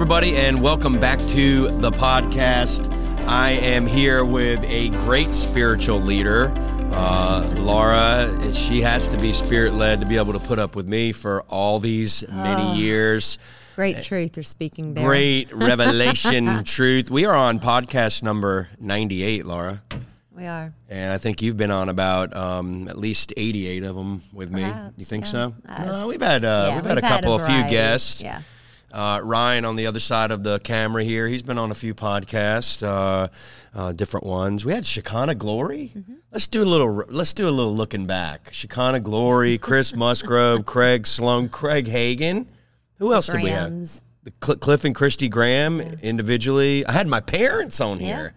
everybody, and welcome back to the podcast. I am here with a great spiritual leader, uh, Laura. She has to be spirit led to be able to put up with me for all these many years. Great truth you're speaking there. Great revelation truth. We are on podcast number 98, Laura. We are. And I think you've been on about um, at least 88 of them with me. You think yeah. so? No, we've had uh, Yeah, we've had a couple, a few guests. Yeah. Uh, Ryan on the other side of the camera here, he's been on a few podcasts, uh, uh, different ones. We had Shekinah Glory. Mm-hmm. Let's do a little. Let's do a little looking back. Shekinah Glory, Chris Musgrove, Craig Sloan, Craig Hagan. Who else did we have? The Cl- Cliff and Christy Graham individually. I had my parents on here.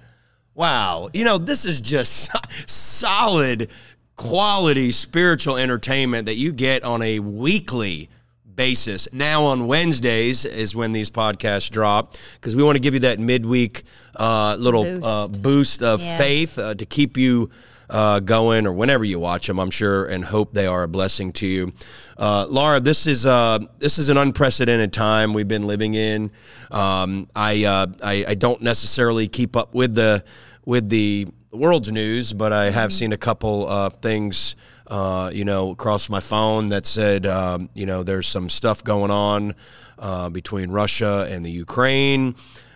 Wow, you know this is just solid quality spiritual entertainment that you get on a weekly basis. Now on Wednesdays is when these podcasts drop because we want to give you that midweek uh, little Boost. Uh, boost of Yeah. faith uh, to keep you uh, going or whenever you watch them. I'm sure and hope they are a blessing to you. Uh, Laura, this is uh, this is an unprecedented time we've been living in. Um, I, uh, I I don't necessarily keep up with the with the world's news, but I have seen a couple uh, things. Uh, you know, across my phone that said, um, you know, there's some stuff going on uh, between Russia and the Ukraine.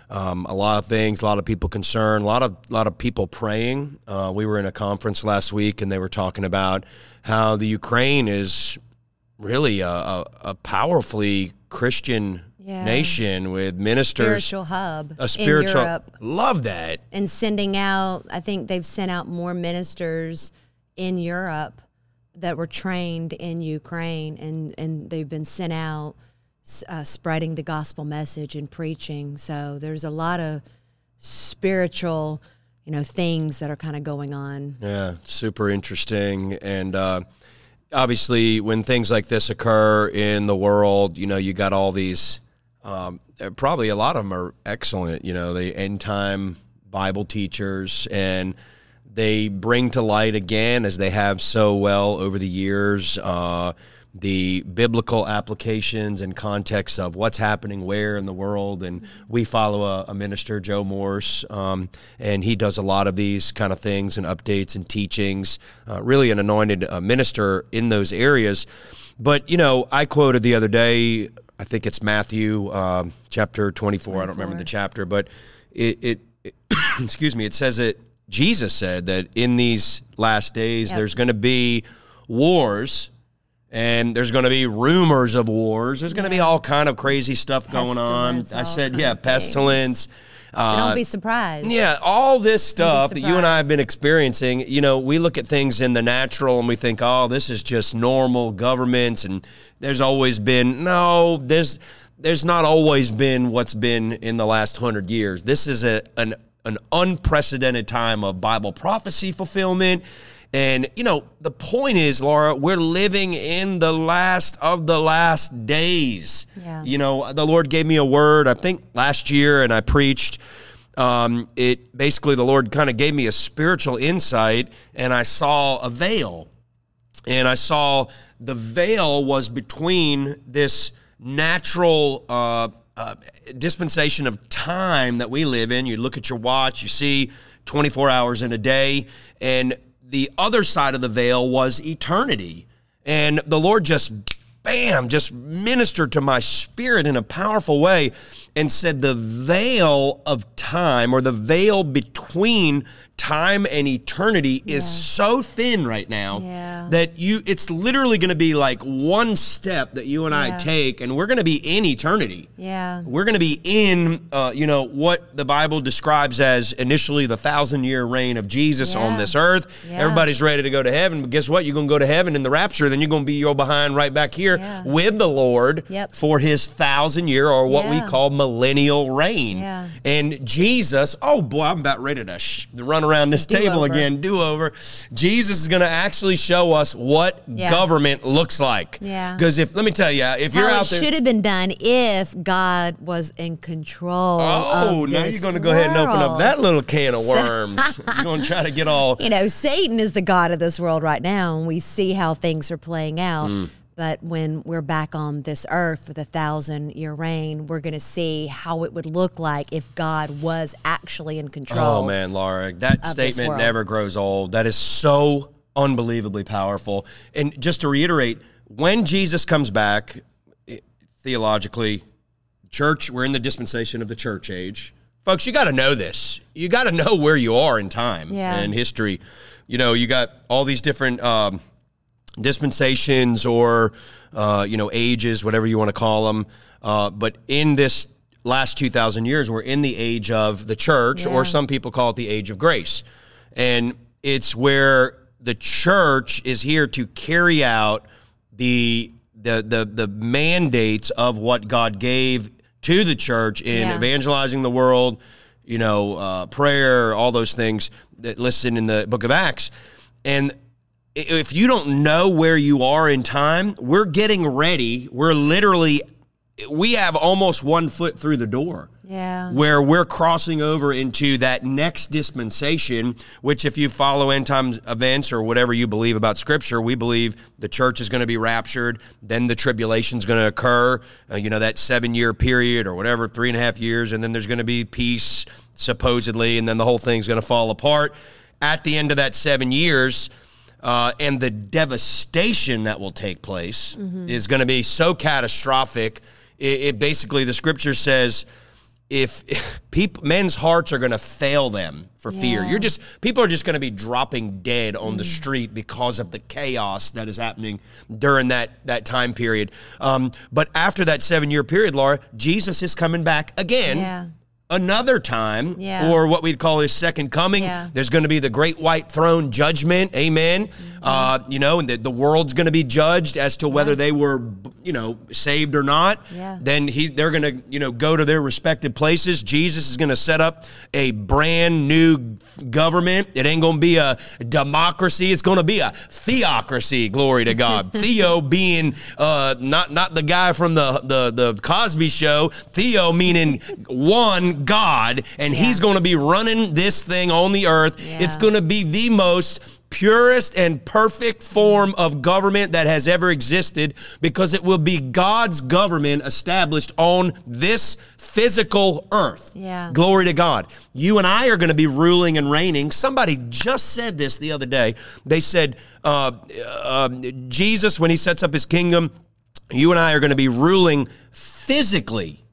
Um, a lot of things, a lot of people concerned, a lot of lot of people praying. Uh, we were in a conference last week, and they were talking about how the Ukraine is really a, a, a powerfully Christian Yeah. nation with ministers, Spiritual hub a spiritual. in Europe Love that. and sending out. I think they've sent out more ministers in Europe that were trained in Ukraine, and and they've been sent out uh, spreading the gospel message and preaching. So there's a lot of spiritual, you know, things that are kind of going on. Yeah, super interesting. And uh, obviously, when things like this occur in the world, you know, you got all these. Um, uh, probably a lot of them are excellent. You know, the end time Bible teachers, and they bring to light again, as they have so well over the years, uh, the biblical applications and context of what's happening where in the world. And we follow a, a minister, Joe Morse, um, and he does a lot of these kind of things and updates and teachings. Uh, really, an anointed uh, minister in those areas. But you know, I quoted the other day. I think it's Matthew um, chapter twenty-four. I don't remember the chapter, but it, it, it excuse me. It says that Jesus said that in these last days Yep. there's going to be wars and there's going to be rumors of wars. There's going to be all kind of crazy stuff going on. I said, yeah, pestilence. So Uh, don't be surprised. yeah, all this stuff that you and I have been experiencing, you know, we look at things in the natural and we think, oh, this is just normal governments and there's always been no, there's there's not always been what's been in the last hundred years. This is a an an unprecedented time of Bible prophecy fulfillment. And, you know, the point is, Laura, we're living in the last of the last days. Yeah. You know, the Lord gave me a word, I think last year, and I preached. Um, it basically, the Lord kind of gave me a spiritual insight, and I saw a veil. And I saw the veil was between this natural uh, uh, dispensation of time that we live in. You look at your watch, you see 24 hours in a day, and the other side of the veil was eternity. And the Lord just, bam, just ministered to my spirit in a powerful way and said the veil of time or the veil between time and eternity is so thin right now Yeah. that you it's literally going to be like one step that you and I take and we're going to be in eternity. Yeah. We're going to be in, uh, you know, what the Bible describes as initially the thousand year reign of Jesus on this earth. Yeah. Everybody's ready to go to heaven, but guess what? You're going to go to heaven in the rapture, then you're going to be your behind right back here Yeah. with the Lord Yep. for his thousand year or what we Yeah. call millennial reign. Yeah. And Jesus, oh boy, I'm about ready to sh- run around this table do-over. again, do over. Jesus is going to actually show us what Yeah. government looks like. Yeah. Because if, let me tell you, if you're out there. should have been done if God was in control. Oh, now you're going to go ahead and open up that little can of worms. you're going to try to get all. You know, Satan is the God of this world right now, and we see how things are playing out. Mm. But when we're back on this earth with a thousand year reign, we're going to see how it would look like if God was actually in control. Oh man, Laura, that statement never grows old. That is so unbelievably powerful. And just to reiterate, when Jesus comes back, eh, theologically, church, we're in the dispensation of the church age. Folks, you got to know this. You got to know where you are in time Yeah. and history. You know, you got all these different um, dispensations or uh, you know ages, whatever you want to call them. Uh, but in this last two thousand years, we're in the age of the church, Yeah. or some people call it the age of grace, and it's where the church is here to carry out the the the, the mandates of what God gave to the church in Yeah. evangelizing the world, you know, uh, prayer, all those things that listed in the book of Acts. And if you don't know where you are in time, we're getting ready. We're literally, we have almost one foot through the door Yeah. where we're crossing over into that next dispensation, which, if you follow end times events or whatever you believe about Scripture, we believe the church is going to be raptured, then the tribulation is going to occur, uh, you know, that seven year period or whatever, three and a half years, and then there's going to be peace, supposedly, and then the whole thing's going to fall apart. At the end of that seven years, uh, and the devastation that will take place is going to be so catastrophic. It, it basically, the scripture says, if, if people, men's hearts are going to fail them for fear. You're just people are just going to be dropping dead on the street because of the chaos that is happening during that that time period. Um, but after that seven year period, Laura, Jesus is coming back again. Yeah. Another time, Yeah. or what we'd call his second coming. Yeah. There's going to be the great white throne judgment. Amen. Uh, you know, and the, the world's going to be judged as to whether they were, you know, saved or not. Yeah. Then he, they're going to, you know, go to their respective places. Jesus is going to set up a brand new government. It ain't going to be a democracy. It's going to be a theocracy. Glory to God. Theo being uh, not not the guy from the the the Cosby Show. Theo meaning one God, and he's going to be running this thing on the earth. It's going to be the most purest and perfect form of government that has ever existed because it will be God's government established on this physical earth. Yeah. Glory to God. You and I are going to be ruling and reigning. Somebody just said this the other day. They said, uh, uh, Jesus, when he sets up his kingdom, you and I are going to be ruling physically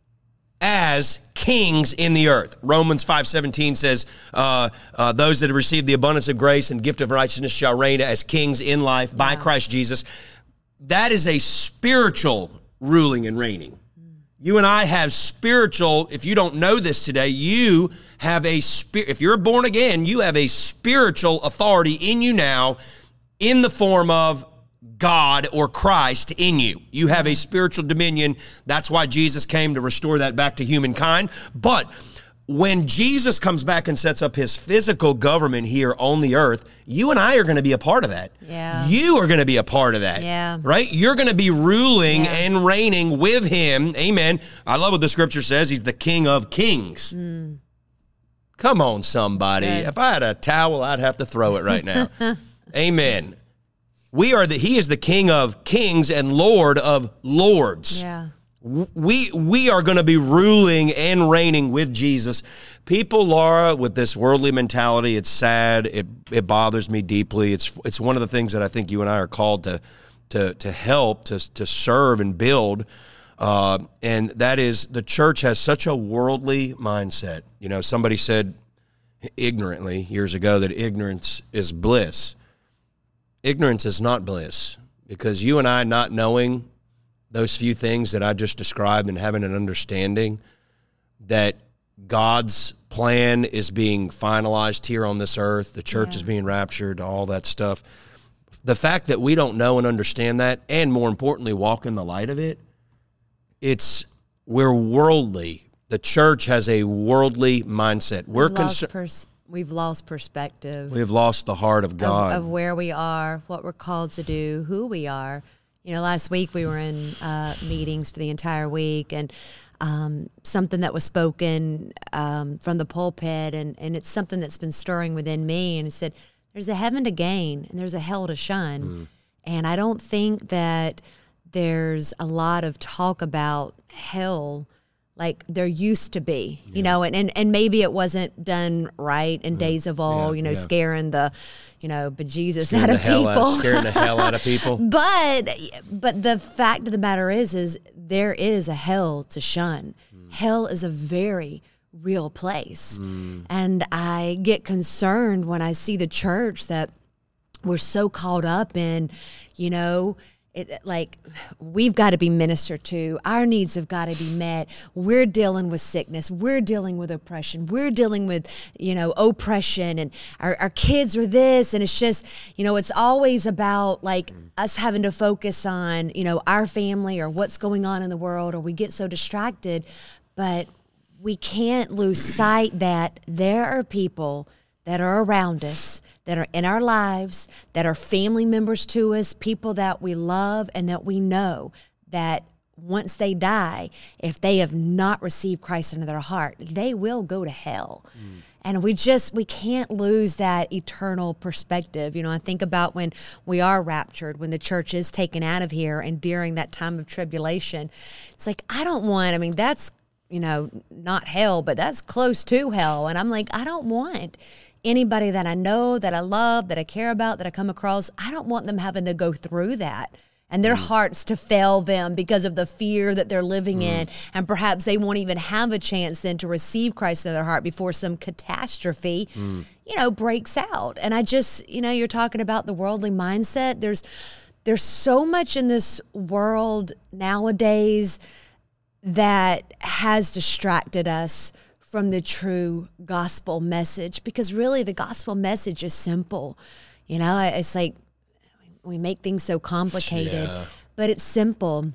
as kings in the earth. Romans 5:17 says, uh, uh, "Those that have received the abundance of grace and gift of righteousness shall reign as kings in life by Christ Jesus." That is a spiritual ruling and reigning. You and I have spiritual. If you don't know this today, you have a spirit. If you're born again, you have a spiritual authority in you now, in the form of God or Christ in you. You have a spiritual dominion. That's why Jesus came to restore that back to humankind. But when Jesus comes back and sets up his physical government here on the earth, you and I are going to be a part of that. Yeah. You are going to be a part of that. Yeah. Right? You're going to be ruling Yeah. and reigning with him. Amen. I love what the scripture says. He's the King of Kings. Hmm. Come on, somebody. If I had a towel, I'd have to throw it right now. Amen. We are the he is the King of Kings and Lord of Lords Yeah. we we are going to be ruling and reigning with Jesus. People, Laura, with this worldly mentality, it's sad. It it bothers me deeply. It's it's one of the things that I think you and I are called to to to help to to serve and build. Uh, and that is the church has such a worldly mindset. You know, somebody said ignorantly years ago that ignorance is bliss. Ignorance is not bliss because you and I not knowing those few things that I just described and having an understanding that God's plan is being finalized here on this earth, the church is being raptured, all that stuff. The fact that we don't know and understand that, and more importantly, walk in the light of it, it's we're worldly. The church has a worldly mindset. We're concerned. pers- we've lost perspective. We've lost the heart of of, God. of where we are, what we're called to do, who we are. You know, last week we were in uh, meetings for the entire week, and um, something that was spoken um, from the pulpit, and, and it's something that's been stirring within me. And it said, "There's a heaven to gain, and there's a hell to shun." And I don't think that there's a lot of talk about hell like there used to be, you know, and, and, and maybe it wasn't done right in mm-hmm. days of old, Yeah, you know, yeah. scaring the, you know, bejesus Scaring out of people. out, scaring the hell out of people. But but the fact of the matter is is there is a hell to shun. Mm. Hell is a very real place. Mm. And I get concerned when I see the church that we're so caught up in, you know, it, uh, like we've got to be ministered to. Our needs have got to be met. We're dealing with sickness. We're dealing with oppression. We're dealing with, you know, oppression and our, our kids are this. And it's just, you know, it's always about like us having to focus on, you know, our family or what's going on in the world or we get so distracted. But we can't lose sight that there are people that are around us, that are in our lives, that are family members to us, people that we love and that we know that once they die, if they have not received Christ into their heart, they will go to hell. Mm. And we just we can't lose that eternal perspective. You know, I think about when we are raptured, when the church is taken out of here and during that time of tribulation. It's like I don't want, I mean, that's you know, not hell, but that's close to hell. And I'm like, I don't want anybody that I know, that I love, that I care about, that I come across, I don't want them having to go through that. And their mm. hearts to fail them because of the fear that they're living in. Mm. And perhaps they won't even have a chance then to receive Christ in their heart before some catastrophe, mm. you know, breaks out. And I just, you know, you're talking about the worldly mindset. There's there's so much in this world nowadays that has distracted us from the true gospel message because really the gospel message is simple. You know, it's like we make things so complicated, Yeah. but it's simple.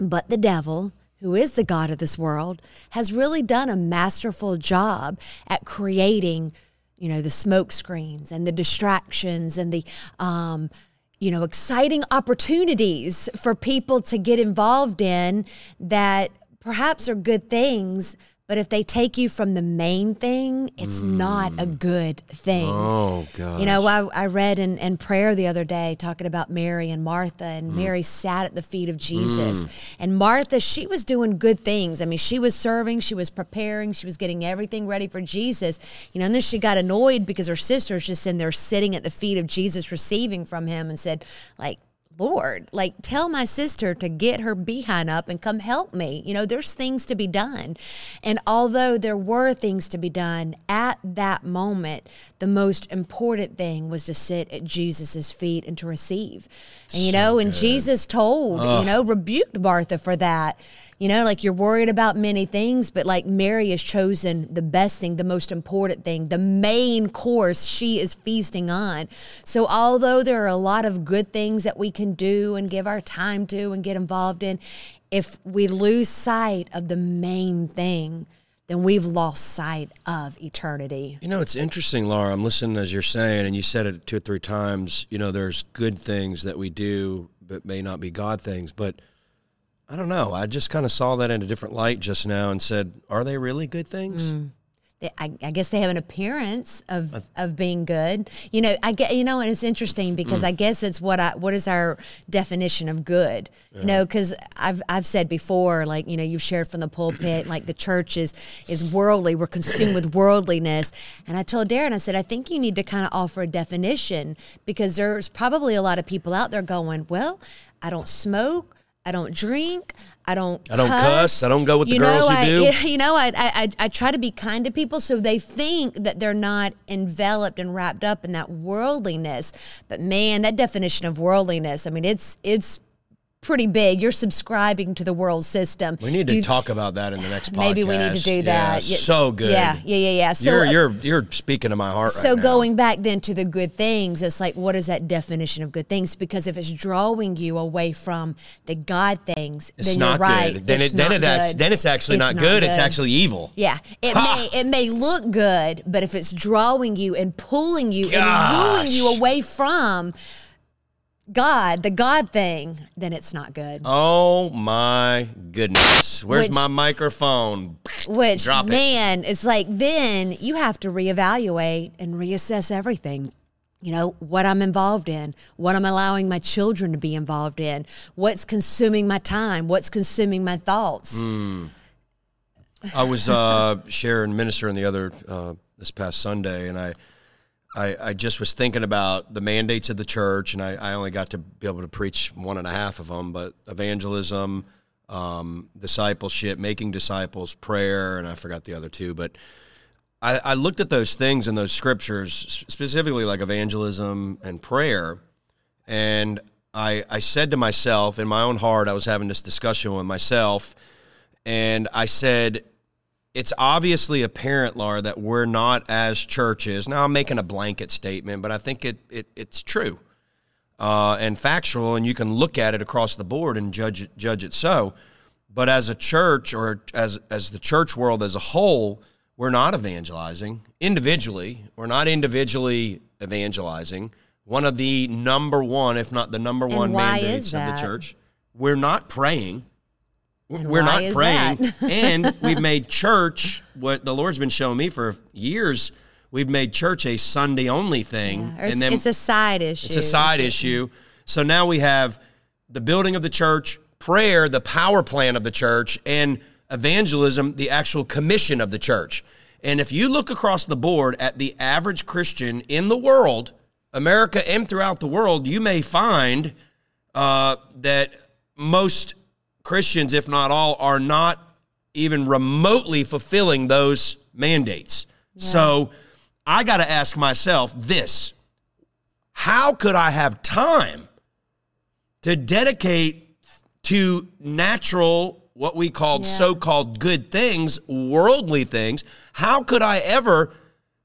But the devil, who is the God of this world, has really done a masterful job at creating, you know, the smoke screens and the distractions and the, um, you know, exciting opportunities for people to get involved in that perhaps are good things, but if they take you from the main thing, it's not a mm. good thing. Oh god. You know, I, I read in, in prayer the other day talking about Mary and Martha, and mm. Mary sat at the feet of Jesus. Mm. And Martha, she was doing good things. I mean, she was serving, she was preparing, she was getting everything ready for Jesus. You know, and then she got annoyed because her sister's just in there sitting at the feet of Jesus, receiving from him, and said, like, Lord, like tell my sister to get her behind up and come help me. You know, there's things to be done. And although there were things to be done at that moment, the most important thing was to sit at Jesus' feet and to receive. And you know, and Jesus told, you know, rebuked Martha for that. You know, like you're worried about many things, but like Mary has chosen the best thing, the most important thing, the main course she is feasting on. So, although there are a lot of good things that we can do and give our time to and get involved in, if we lose sight of the main thing, then we've lost sight of eternity. You know, it's interesting, Laura. I'm listening as you're saying, and you said it two or three times. You know, there's good things that we do, but may not be God things. But I don't know. I just kind of saw that in a different light just now and said, are they really good things? Mm. they, I, I guess they have an appearance of of being good. You know, I get you know, and it's interesting mm. because I guess it's what I what is our definition of good. You know, because I've I've said before, like you know, you've shared from the pulpit, like the church is is worldly. We're consumed with worldliness, and I told Darren, I said, I think you need to kind of offer a definition because there's probably a lot of people out there going, well, I don't smoke. I don't drink. I don't. I don't cuss. I don't go with the you girls know, who I, do. you know, I, I I- I try to be kind to people so they think that they're not enveloped and wrapped up in that worldliness. But man, that definition of worldliness, I mean, it's it's pretty big. You're subscribing to the world system. We need to You- talk about that in the next podcast. Maybe we need to do that. Yeah, so good. Yeah, yeah, yeah, yeah. So, you're uh, you're you're speaking to my heart so right going back then to the good things, it's like what is that definition of good things? Because if it's drawing you away from the God things, It's then not you're right. good. Then It's it then it good. then it's actually It's not, not good. It's actually evil. Yeah, it Ha! may it may look good, but if it's drawing you and pulling you and Gosh. wooing you away from God, the God thing, then it's not good. Oh my goodness. Where's Which- my microphone? Which drop it. man, it's like then you have to reevaluate and reassess everything. you know, what I'm involved in, what I'm allowing my children to be involved in, what's consuming my time, what's consuming my thoughts. Mm. I was uh, sharing ministering the other uh, this past Sunday, and I, I, I just was thinking about the mandates of the church, and I, I only got to be able to preach one and a half of them, but evangelism, um, discipleship, making disciples, prayer, and I forgot the other two, but I, I looked at those things in those scriptures, specifically like evangelism and prayer, and I, I said to myself in my own heart, I was having this discussion with myself, and I said, it's obviously apparent, Laura, that we're not as churches. Now, I'm making a blanket statement, but I think it, it it's true uh, and factual, and you can look at it across the board and judge judge it so. But as a church, or as as the church world as a whole, we're not evangelizing individually. We're not individually evangelizing. One of the number one, if not the number one mandates of the church. We're not praying. We're not praying. and we've made church what the Lord's been showing me for years. We've made church a Sunday only thing. Yeah, and then it's a side issue. It's a side issue. So now we have the building of the church, prayer, the power plan of the church, and evangelism, the actual commission of the church. And if you look across the board at the average Christian in the world, America and throughout the world, you may find uh, that most Christians, if not all, are not even remotely fulfilling those mandates. Yeah. So I got to ask myself this how could I have time to dedicate to natural what we called yeah. so-called good things, worldly things, how could I ever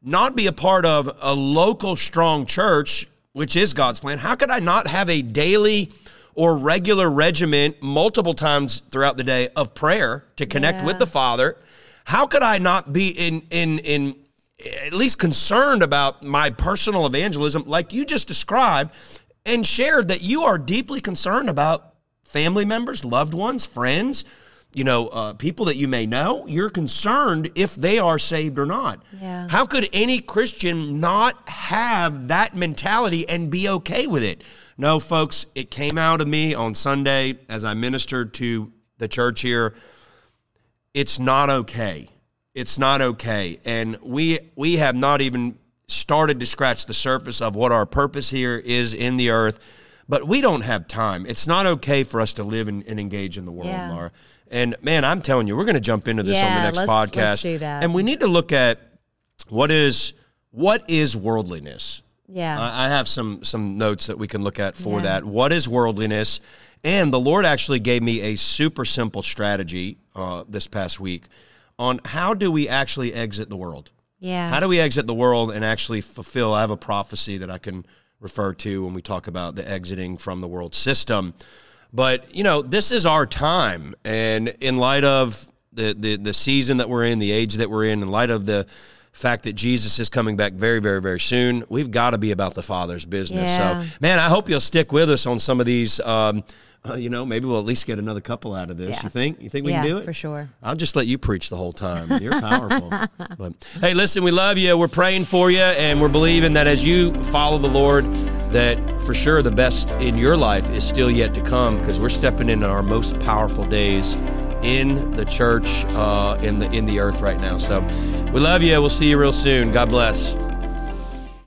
not be a part of a local strong church, which is God's plan? How could I not have a daily or regular regiment multiple times throughout the day of prayer to connect yeah. with the Father? How could I not be in in in at least concerned about my personal evangelism like you just described and shared that you are deeply concerned about family members, loved ones, friends, you know, uh, people that you may know, you're concerned if they are saved or not. Yeah. How could any Christian not have that mentality and be okay with it? No, folks, it came out of me on Sunday as I ministered to the church here. It's not okay. It's not okay. And we we have not even started to scratch the surface of what our purpose here is in the earth but we don't have time. It's not okay for us to live and, and engage in the world, yeah. Laura. And man, I'm telling you, we're going to jump into this yeah, on the next let's, podcast. Let's. And we need to look at what is what is worldliness. Yeah, I, I have some some notes that we can look at for yeah. that. What is worldliness? And the Lord actually gave me a super simple strategy uh, this past week on how do we actually exit the world. Yeah, how do we exit the world and actually fulfill? I have a prophecy that I can refer to when we talk about the exiting from the world system. But, you know, this is our time. And in light of the, the, the season that we're in, the age that we're in, in light of the fact that Jesus is coming back very, very, very soon, we've got to be about the Father's business. Yeah. So, man, I hope you'll stick with us on some of these. Um, uh, you know, maybe we'll at least get another couple out of this. Yeah. You think? You think we yeah, can do it? for sure. I'll just let you preach the whole time. You're powerful. but hey, listen, we love you. We're praying for you, and we're believing that as you follow the Lord, that for sure the best in your life is still yet to come because we're stepping into our most powerful days in the church, uh, in the in the earth right now. So we love you. We'll see you real soon. God bless.